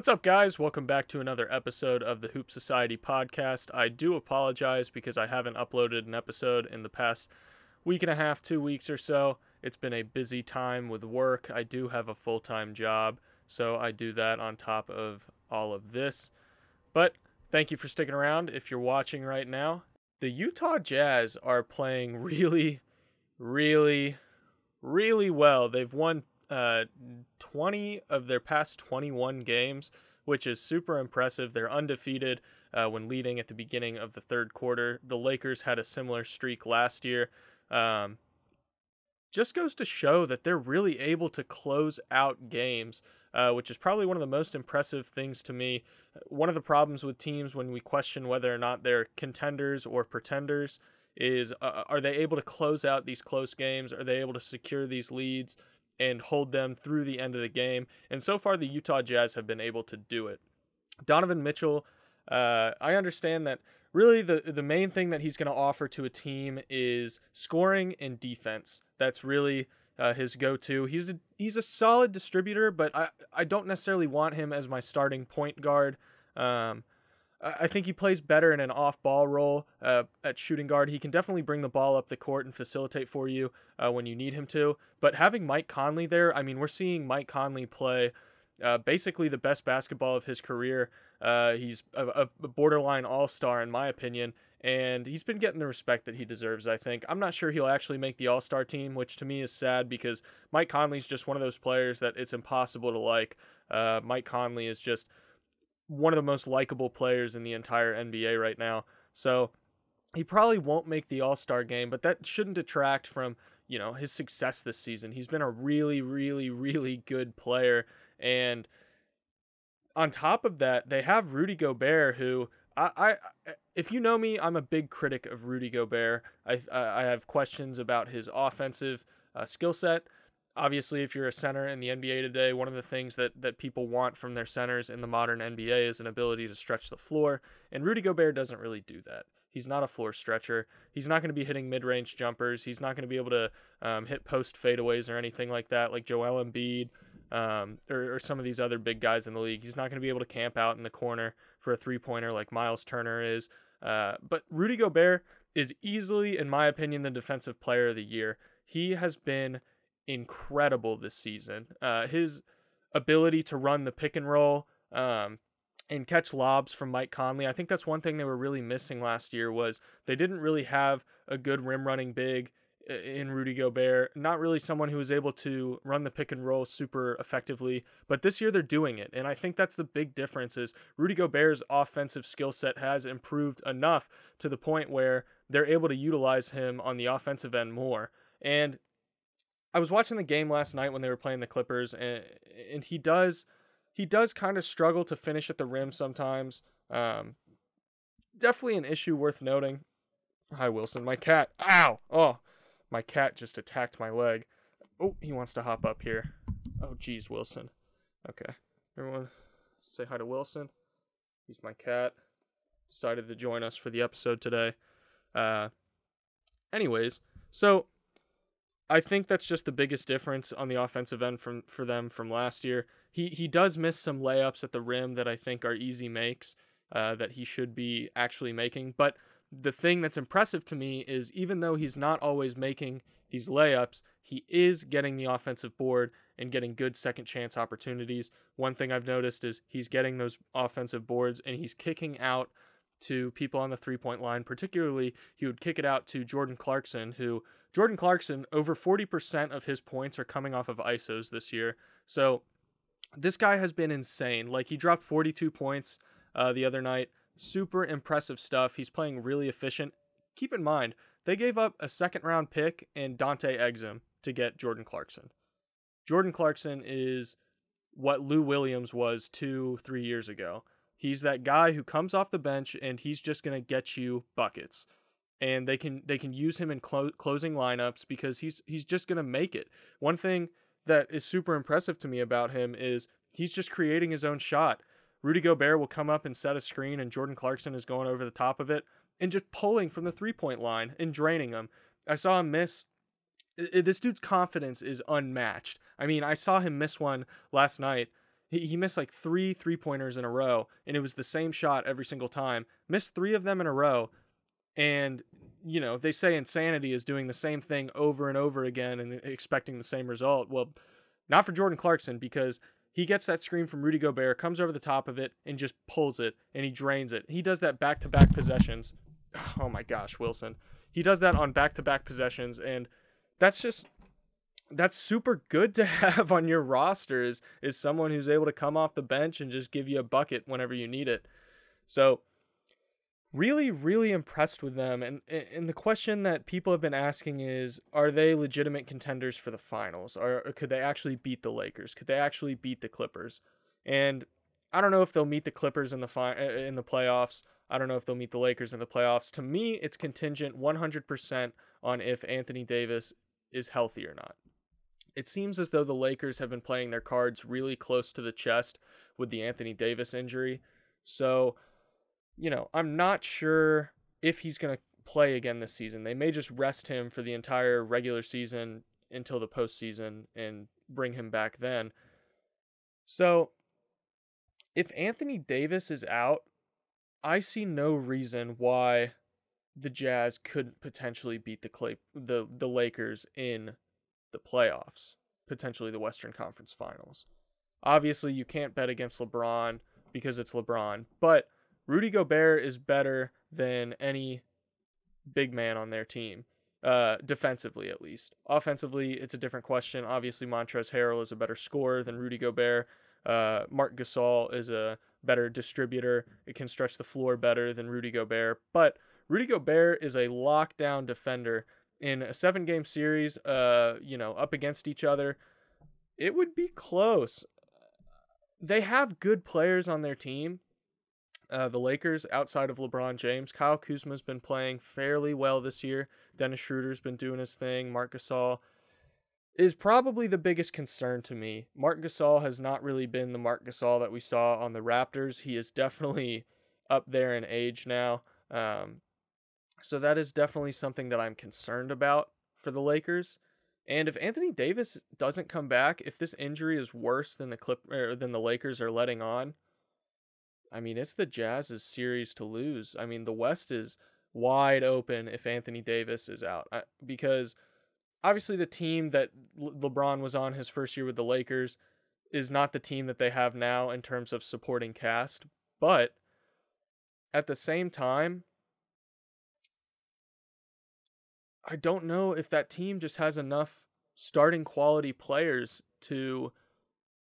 What's up, guys? Welcome back to another episode of the Hoop Society podcast. I do apologize because I haven't uploaded an episode in the past week and a half, two weeks or so. It's been a busy time with work. I do have a full time job, so I do that on top of all of this. But thank you for sticking around if you're watching right now. The Utah Jazz are playing really, really, really well. They've won uh, 20 of their past 21 games, which is super impressive. They're undefeated uh, when leading at the beginning of the third quarter. The Lakers had a similar streak last year. Um, just goes to show that they're really able to close out games, uh, which is probably one of the most impressive things to me. One of the problems with teams when we question whether or not they're contenders or pretenders is uh, are they able to close out these close games? Are they able to secure these leads? And hold them through the end of the game. And so far, the Utah Jazz have been able to do it. Donovan Mitchell, uh, I understand that really the the main thing that he's going to offer to a team is scoring and defense. That's really uh, his go-to. He's a he's a solid distributor, but I I don't necessarily want him as my starting point guard. Um, I think he plays better in an off ball role uh, at shooting guard. He can definitely bring the ball up the court and facilitate for you uh, when you need him to. But having Mike Conley there, I mean, we're seeing Mike Conley play uh, basically the best basketball of his career. Uh, he's a, a borderline all star, in my opinion, and he's been getting the respect that he deserves, I think. I'm not sure he'll actually make the all star team, which to me is sad because Mike Conley's just one of those players that it's impossible to like. Uh, Mike Conley is just one of the most likable players in the entire NBA right now. So he probably won't make the All Star game, but that shouldn't detract from you know his success this season. He's been a really, really, really good player, and on top of that, they have Rudy Gobert, who I, I if you know me, I'm a big critic of Rudy Gobert. I I have questions about his offensive uh, skill set obviously if you're a center in the NBA today, one of the things that that people want from their centers in the modern NBA is an ability to stretch the floor, and Rudy Gobert doesn't really do that. He's not a floor stretcher. He's not going to be hitting mid-range jumpers. He's not going to be able to um, hit post fadeaways or anything like that, like Joel Embiid um, or, or some of these other big guys in the league. He's not going to be able to camp out in the corner for a three-pointer like Miles Turner is. Uh, but Rudy Gobert is easily, in my opinion, the defensive player of the year. He has been incredible this season. Uh, his ability to run the pick and roll um, and catch lobs from Mike Conley. I think that's one thing they were really missing last year was they didn't really have a good rim running big in Rudy Gobert. Not really someone who was able to run the pick and roll super effectively, but this year they're doing it. And I think that's the big difference is Rudy Gobert's offensive skill set has improved enough to the point where they're able to utilize him on the offensive end more. And I was watching the game last night when they were playing the Clippers, and and he does he does kind of struggle to finish at the rim sometimes. Um, definitely an issue worth noting. Hi Wilson, my cat. Ow! Oh, my cat just attacked my leg. Oh, he wants to hop up here. Oh, geez, Wilson. Okay, everyone, say hi to Wilson. He's my cat. Decided to join us for the episode today. Uh, anyways, so I think that's just the biggest difference on the offensive end from for them from last year. He he does miss some layups at the rim that I think are easy makes uh, that he should be actually making. But the thing that's impressive to me is even though he's not always making these layups, he is getting the offensive board and getting good second chance opportunities. One thing I've noticed is he's getting those offensive boards and he's kicking out to people on the three point line. Particularly, he would kick it out to Jordan Clarkson, who Jordan Clarkson, over 40% of his points are coming off of ISOs this year. So this guy has been insane. Like he dropped 42 points uh, the other night. Super impressive stuff. He's playing really efficient. Keep in mind, they gave up a second round pick and Dante Exum to get Jordan Clarkson. Jordan Clarkson is what Lou Williams was two, three years ago. He's that guy who comes off the bench and he's just going to get you buckets and they can they can use him in clo- closing lineups because he's he's just going to make it. One thing that is super impressive to me about him is he's just creating his own shot. Rudy Gobert will come up and set a screen and Jordan Clarkson is going over the top of it and just pulling from the three-point line and draining him. I saw him miss this dude's confidence is unmatched. I mean, I saw him miss one last night He, he missed like three three pointers in a row, and it was the same shot every single time. Missed three of them in a row, and you know they say insanity is doing the same thing over and over again and expecting the same result. Well, not for Jordan Clarkson because he gets that screen from Rudy Gobert, comes over the top of it, and just pulls it and he drains it. He does that back to back possessions. Oh my gosh, Wilson. He does that on back to back possessions, and that's just that's super good to have on your roster is, is someone who's able to come off the bench and just give you a bucket whenever you need it. So really, really impressed with them. And and the question that people have been asking is, are they legitimate contenders for the finals? Or, could they actually beat the Lakers? Could they actually beat the Clippers? And I don't know if they'll meet the Clippers in the fi- uh, in the playoffs. I don't know if they'll meet the Lakers in the playoffs. To me, it's contingent 100% on if Anthony Davis is healthy or not. It seems as though the Lakers have been playing their cards really close to the chest with the Anthony Davis injury. So, you know, I'm not sure if he's going to play again this season. They may just rest him for the entire regular season until the postseason and bring him back then. So, if Anthony Davis is out, I see no reason why the Jazz couldn't potentially beat the Clay, the the Lakers in the playoffs, potentially the Western Conference Finals. Obviously, you can't bet against LeBron because it's LeBron, but Rudy Gobert is better than any big man on their team, uh, defensively at least. Offensively, it's a different question. Obviously, Montrezl Harrell is a better scorer than Rudy Gobert. Uh, Marc Gasol is a better distributor. It can stretch the floor better than Rudy Gobert, but Rudy Gobert is a lockdown defender in a seven game series, uh, you know, up against each other, it would be close. They have good players on their team. Uh, the Lakers, outside of LeBron James, Kyle Kuzma's been playing fairly well this year. Dennis Schroeder's been doing his thing. Marc Gasol is probably the biggest concern to me. Marc Gasol has not really been the Marc Gasol that we saw on the Raptors. He is definitely up there in age now. Um, so that is definitely something that I'm concerned about for the Lakers. And if Anthony Davis doesn't come back, if this injury is worse than the clip or than the Lakers are letting on, I mean, it's the Jazz's series to lose. I mean, the West is wide open if Anthony Davis is out uh, because obviously the team that Le- LeBron was on his first year with the Lakers is not the team that they have now in terms of supporting cast, but at the same time, I don't know if that team just has enough starting quality players to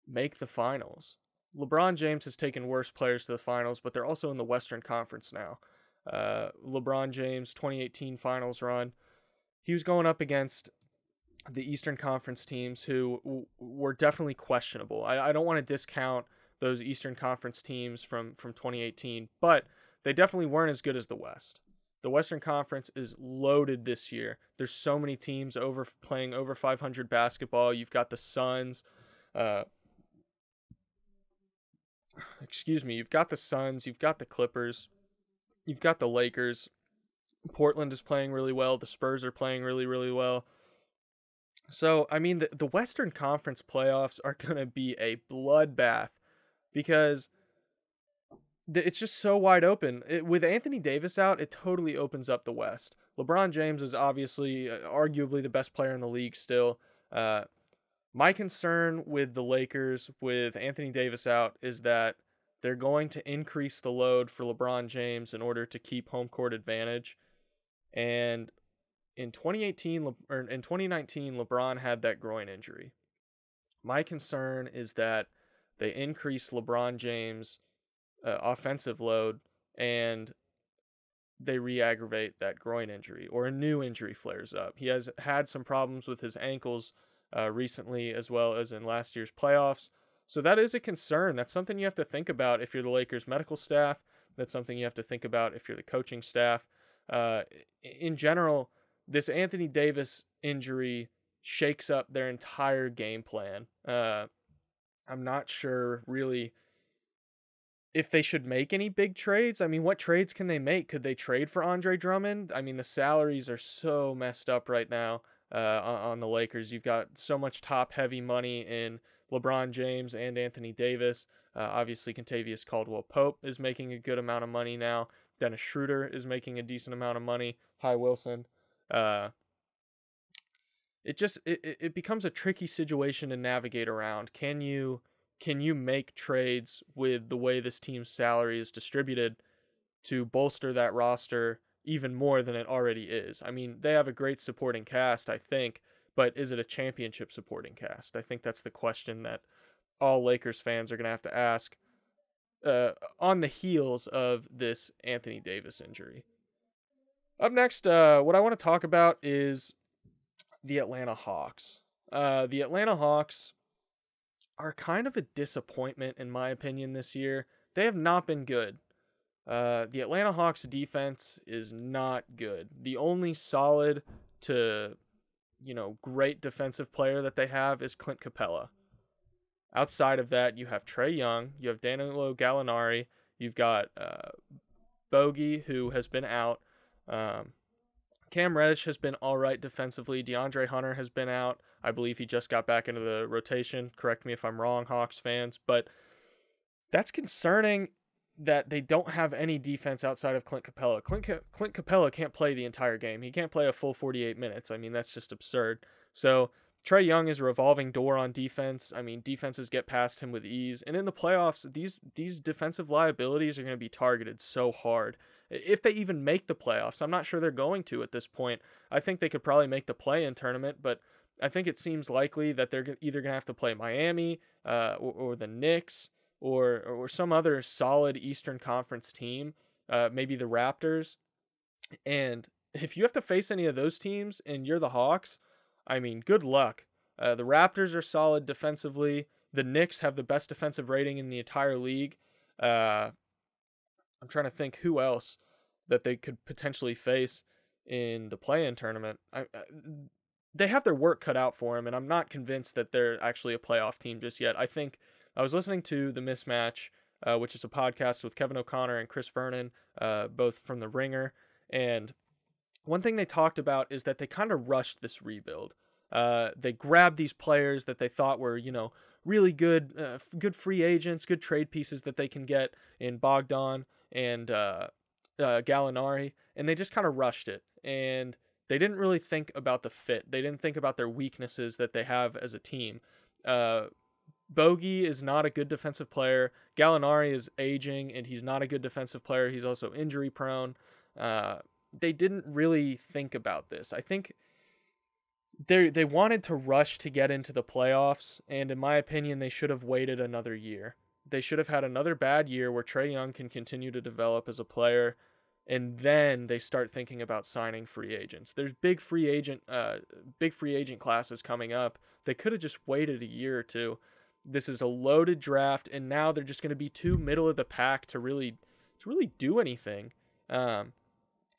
make the finals. LeBron James has taken worse players to the finals, but they're also in the Western Conference now. Uh, LeBron James 2018 finals run, he was going up against the Eastern Conference teams who w- were definitely questionable. I, I don't want to discount those Eastern Conference teams from from 2018, but they definitely weren't as good as the West. The Western Conference is loaded this year. There's so many teams over playing over 500 basketball. You've got the Suns. Uh, excuse me. You've got the Suns. You've got the Clippers. You've got the Lakers. Portland is playing really well. The Spurs are playing really, really well. So, I mean, the, the Western Conference playoffs are going to be a bloodbath because it's just so wide open. It, with Anthony Davis out, it totally opens up the West. LeBron James is obviously, uh, arguably, the best player in the league still. Uh, my concern with the Lakers, with Anthony Davis out, is that they're going to increase the load for LeBron James in order to keep home court advantage. And in 2018 or in 2019, LeBron had that groin injury. My concern is that they increase LeBron James' uh, offensive load and they re-aggravate that groin injury or a new injury flares up. He has had some problems with his ankles uh, recently as well as in last year's playoffs. So that is a concern. That's something you have to think about if you're the Lakers medical staff. That's something you have to think about if you're the coaching staff. Uh, in general, this Anthony Davis injury shakes up their entire game plan. Uh, I'm not sure really if they should make any big trades. I mean, what trades can they make? Could they trade for Andre Drummond? I mean, the salaries are so messed up right now uh, on, the Lakers. You've got so much top heavy money in LeBron James and Anthony Davis. Uh, obviously, Kentavious Caldwell Pope is making a good amount of money now. Dennis Schroeder is making a decent amount of money. Hi, Wilson. Uh, it just it, it becomes a tricky situation to navigate around. Can you can you make trades with the way this team's salary is distributed to bolster that roster even more than it already is? I mean, they have a great supporting cast, I think, but is it a championship supporting cast? I think that's the question that all Lakers fans are going to have to ask uh, on the heels of this Anthony Davis injury. Up next, uh, what I want to talk about is the Atlanta Hawks. Uh, the Atlanta Hawks are kind of a disappointment, in my opinion, this year. They have not been good. Uh, the Atlanta Hawks defense is not good. The only solid to, you know, great defensive player that they have is Clint Capela. Outside of that, you have Trae Young, you have Danilo Gallinari, you've got uh, Bogey, who has been out. Um, Cam Reddish has been all right defensively. DeAndre Hunter has been out. I believe he just got back into the rotation. Correct me if I'm wrong, Hawks fans, but that's concerning that they don't have any defense outside of Clint Capela. Clint, Clint Capela can't play the entire game. He can't play a full 48 minutes. I mean, that's just absurd. So Trae Young is a revolving door on defense. I mean, defenses get past him with ease. And in the playoffs, these these defensive liabilities are going to be targeted so hard. If they even make the playoffs, I'm not sure they're going to at this point. I think they could probably make the play-in tournament, but I think it seems likely that they're either going to have to play Miami uh, or, or the Knicks or or some other solid Eastern Conference team, uh, maybe the Raptors. And if you have to face any of those teams and you're the Hawks, I mean, good luck. Uh, the Raptors are solid defensively. The Knicks have the best defensive rating in the entire league. Uh, I'm trying to think who else that they could potentially face in the play-in tournament. I, I, they have their work cut out for them, and I'm not convinced that they're actually a playoff team just yet. I think I was listening to the Mismatch, uh, which is a podcast with Kevin O'Connor and Chris Vernon, uh, both from The Ringer, and one thing they talked about is that they kind of rushed this rebuild. Uh, they grabbed these players that they thought were, you know, really good, uh, good free agents, good trade pieces that they can get in Bogdan and uh, uh Gallinari, and they just kind of rushed it. And they didn't really think about the fit. They didn't think about their weaknesses that they have as a team. Uh, Bogey is not a good defensive player. Gallinari is aging, and he's not a good defensive player. He's also injury prone. Uh, they didn't really think about this. I think they they wanted to rush to get into the playoffs, and in my opinion, they should have waited another year. They should have had another bad year where Trae Young can continue to develop as a player, and then they start thinking about signing free agents. There's big free agent uh big free agent classes coming up. They could have just waited a year or two. This is a loaded draft, and now they're just going to be too middle of the pack to really to really do anything. Um,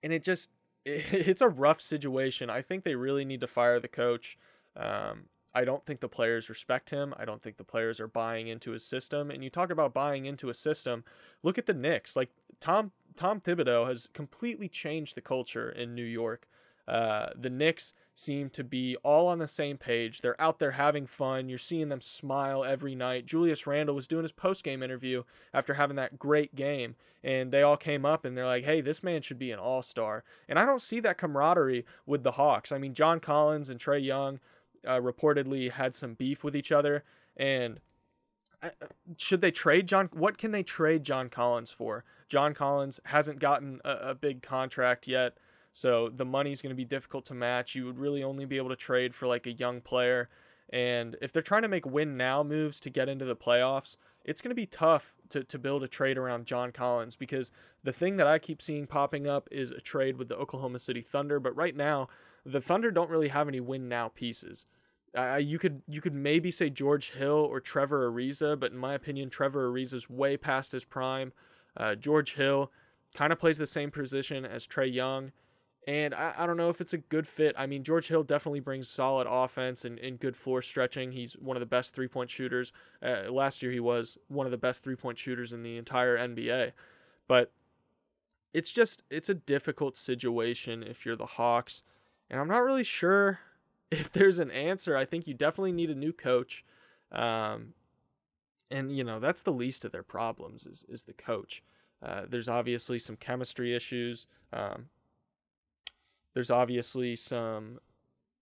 and it just it's a rough situation. I think they really need to fire the coach. Um, I don't think the players respect him. I don't think the players are buying into his system. And you talk about buying into a system. Look at the Knicks. Like Tom Tom Thibodeau has completely changed the culture in New York. Uh, the Knicks seem to be all on the same page. They're out there having fun. You're seeing them smile every night. Julius Randle was doing his post game interview after having that great game, and they all came up and they're like, hey, this man should be an all star. And I don't see that camaraderie with the Hawks. I mean, John Collins and Trae Young uh, reportedly had some beef with each other, and uh, should they trade John? What can they trade John Collins for? John Collins hasn't gotten a, a big contract yet. So the money's going to be difficult to match. You would really only be able to trade for like a young player. And if they're trying to make win now moves to get into the playoffs, it's going to be tough to, to build a trade around John Collins because the thing that I keep seeing popping up is a trade with the Oklahoma City Thunder. But right now, the Thunder don't really have any win now pieces. Uh, you could you could maybe say George Hill or Trevor Ariza, but in my opinion, Trevor Ariza is way past his prime. Uh, George Hill kind of plays the same position as Trae Young. And I, I don't know if it's a good fit. I mean, George Hill definitely brings solid offense and, and good floor stretching. He's one of the best three point shooters. Uh, last year, he was one of the best three point shooters in the entire NBA. But it's just, it's a difficult situation if you're the Hawks. And I'm not really sure if there's an answer. I think you definitely need a new coach. Um, and you know that's the least of their problems is is the coach. Uh, there's obviously some chemistry issues. Um, there's obviously some,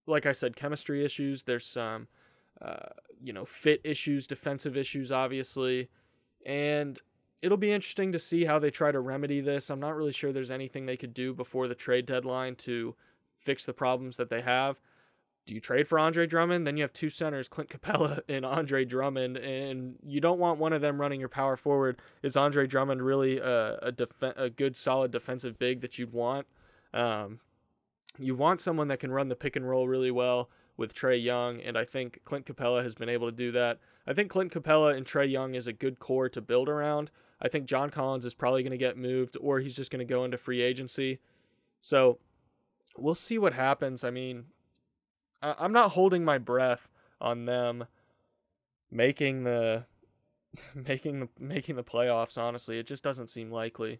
like I said, chemistry issues. There's some, uh, you know, fit issues, defensive issues, obviously, and it'll be interesting to see how they try to remedy this. I'm not really sure there's anything they could do before the trade deadline to fix the problems that they have do you trade for Andre Drummond? Then you have two centers, Clint Capela and Andre Drummond, and you don't want one of them running your power forward. Is Andre Drummond really a a, def- a good, solid defensive big that you'd want? Um, you want someone that can run the pick and roll really well with Trae Young, and I think Clint Capela has been able to do that. I think Clint Capela and Trae Young is a good core to build around. I think John Collins is probably going to get moved, or he's just going to go into free agency. So we'll see what happens. I mean, I'm not holding my breath on them making the making the making the playoffs honestly it just doesn't seem likely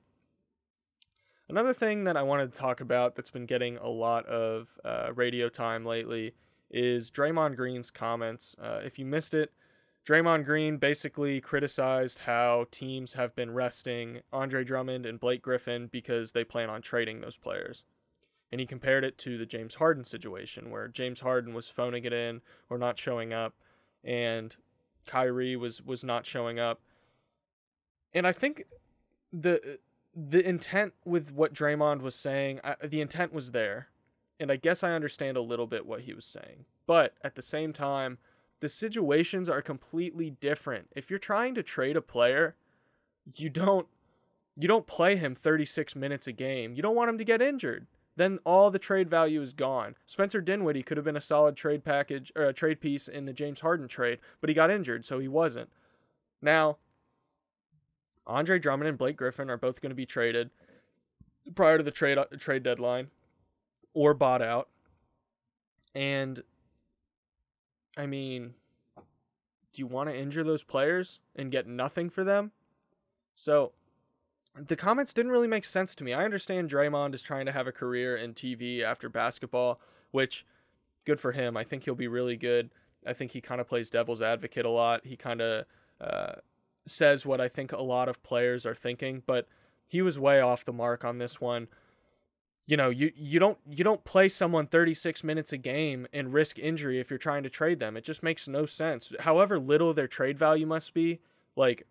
another thing that i wanted to talk about that's been getting a lot of uh, radio time lately is draymond green's comments uh, if you missed it draymond green basically criticized how teams have been resting andre drummond and blake griffin because they plan on trading those players and he compared it to the James Harden situation where James Harden was phoning it in or not showing up and Kyrie was was not showing up. And I think the the intent with what Draymond was saying, I, the intent was there. And I guess I understand a little bit what he was saying. But at the same time, the situations are completely different. If you're trying to trade a player, you don't you don't play him 36 minutes a game. You don't want him to get injured then all the trade value is gone. Spencer Dinwiddie could have been a solid trade package or a trade piece in the James Harden trade, but he got injured, so he wasn't. Now, Andre Drummond and Blake Griffin are both going to be traded prior to the trade uh, trade deadline or bought out. And I mean, do you want to injure those players and get nothing for them? So, the comments didn't really make sense to me. I understand Draymond is trying to have a career in TV after basketball, which good for him. I think he'll be really good. I think he kind of plays devil's advocate a lot. He kind of uh, says what I think a lot of players are thinking, but he was way off the mark on this one. You know, you, you don't you don't play someone 36 minutes a game and risk injury if you're trying to trade them. It just makes no sense. However little their trade value must be, like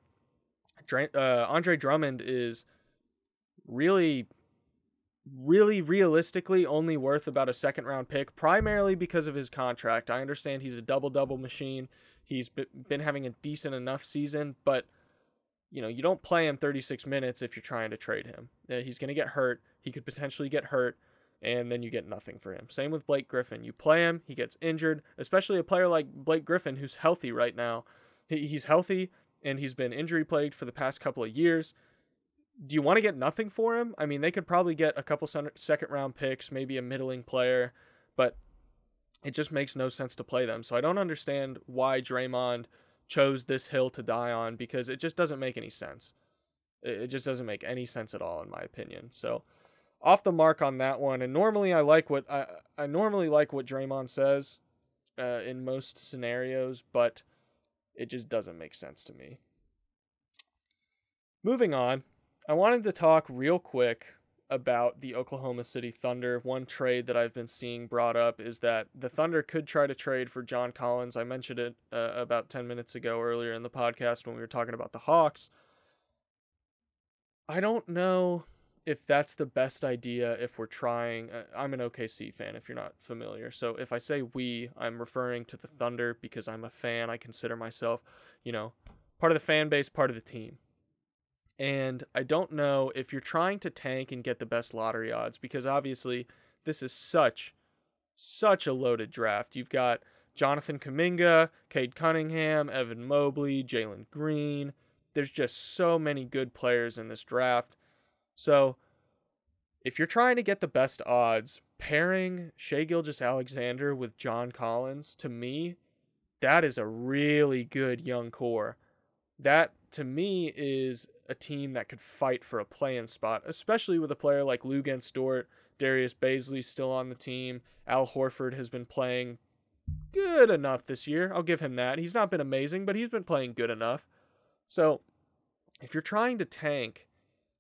uh, Andre Drummond is really, really realistically only worth about a second round pick, primarily because of his contract. I understand he's a double double machine. He's been having a decent enough season, but you know, you don't play him 36 minutes if you're trying to trade him. He's going to get hurt. He could potentially get hurt, and then you get nothing for him. Same with Blake Griffin. You play him, he gets injured, especially a player like Blake Griffin who's healthy right now. He's healthy and he's been injury plagued for the past couple of years. Do you want to get nothing for him? I mean, they could probably get a couple second round picks, maybe a middling player, but it just makes no sense to play them. So I don't understand why Draymond chose this hill to die on because it just doesn't make any sense. It just doesn't make any sense at all, in my opinion. So off the mark on that one. And normally I like what I I normally like what Draymond says uh, in most scenarios, but it just doesn't make sense to me. Moving on, I wanted to talk real quick about the Oklahoma City Thunder. One trade that I've been seeing brought up is that the Thunder could try to trade for John Collins. I mentioned it uh, about 10 minutes ago earlier in the podcast when we were talking about the Hawks. I don't know if that's the best idea if we're trying uh, i'm an okc fan if you're not familiar so if i say we i'm referring to the thunder because i'm a fan i consider myself you know part of the fan base part of the team and i don't know if you're trying to tank and get the best lottery odds because obviously this is such such a loaded draft. You've got jonathan kuminga cade cunningham evan mobley jalen green. There's just so many good players in this draft. So, if you're trying to get the best odds, pairing Shai Gilgeous Alexander with John Collins, to me, that is a really good young core. That, to me, is a team that could fight for a play-in spot, especially with a player like Luguentz Dort, Darius Bazley still on the team. Al Horford has been playing good enough this year. I'll give him that. He's not been amazing, but he's been playing good enough. So if you're trying to tank,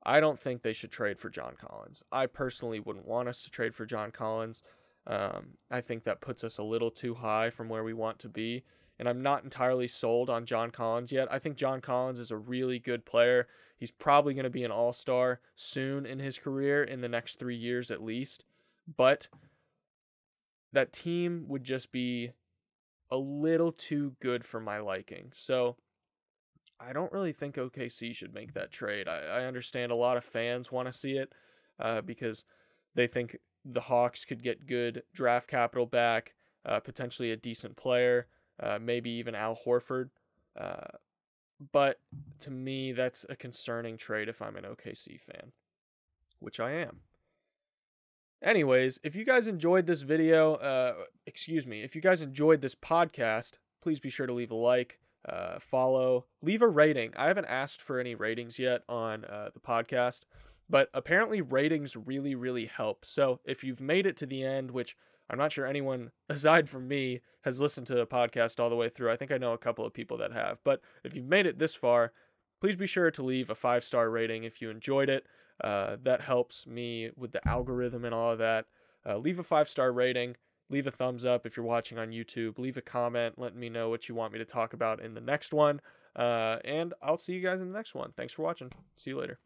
I don't think they should trade for John Collins. I personally wouldn't want us to trade for John Collins. Um, I think that puts us a little too high from where we want to be. And I'm not entirely sold on John Collins yet. I think John Collins is a really good player. He's probably going to be an all star soon in his career, in the next three years at least. But that team would just be a little too good for my liking. So I don't really think OKC should make that trade. I, I understand a lot of fans want to see it uh, because they think the Hawks could get good draft capital back, uh, potentially a decent player, uh, maybe even Al Horford. Uh, but to me, that's a concerning trade if I'm an OKC fan, which I am. Anyways, if you guys enjoyed this video, uh, excuse me, if you guys enjoyed this podcast, please be sure to leave a like, uh, follow, leave a rating. I haven't asked for any ratings yet on uh, the podcast, but apparently ratings really, really help. So if you've made it to the end, which I'm not sure anyone aside from me has listened to the podcast all the way through, I think I know a couple of people that have, but if you've made it this far, please be sure to leave a five star rating if you enjoyed it. Uh, that helps me with the algorithm and all of that. Uh, leave a five star rating. Leave a thumbs up if you're watching on YouTube. Leave a comment letting me know what you want me to talk about in the next one. Uh, and I'll see you guys in the next one. Thanks for watching. See you later.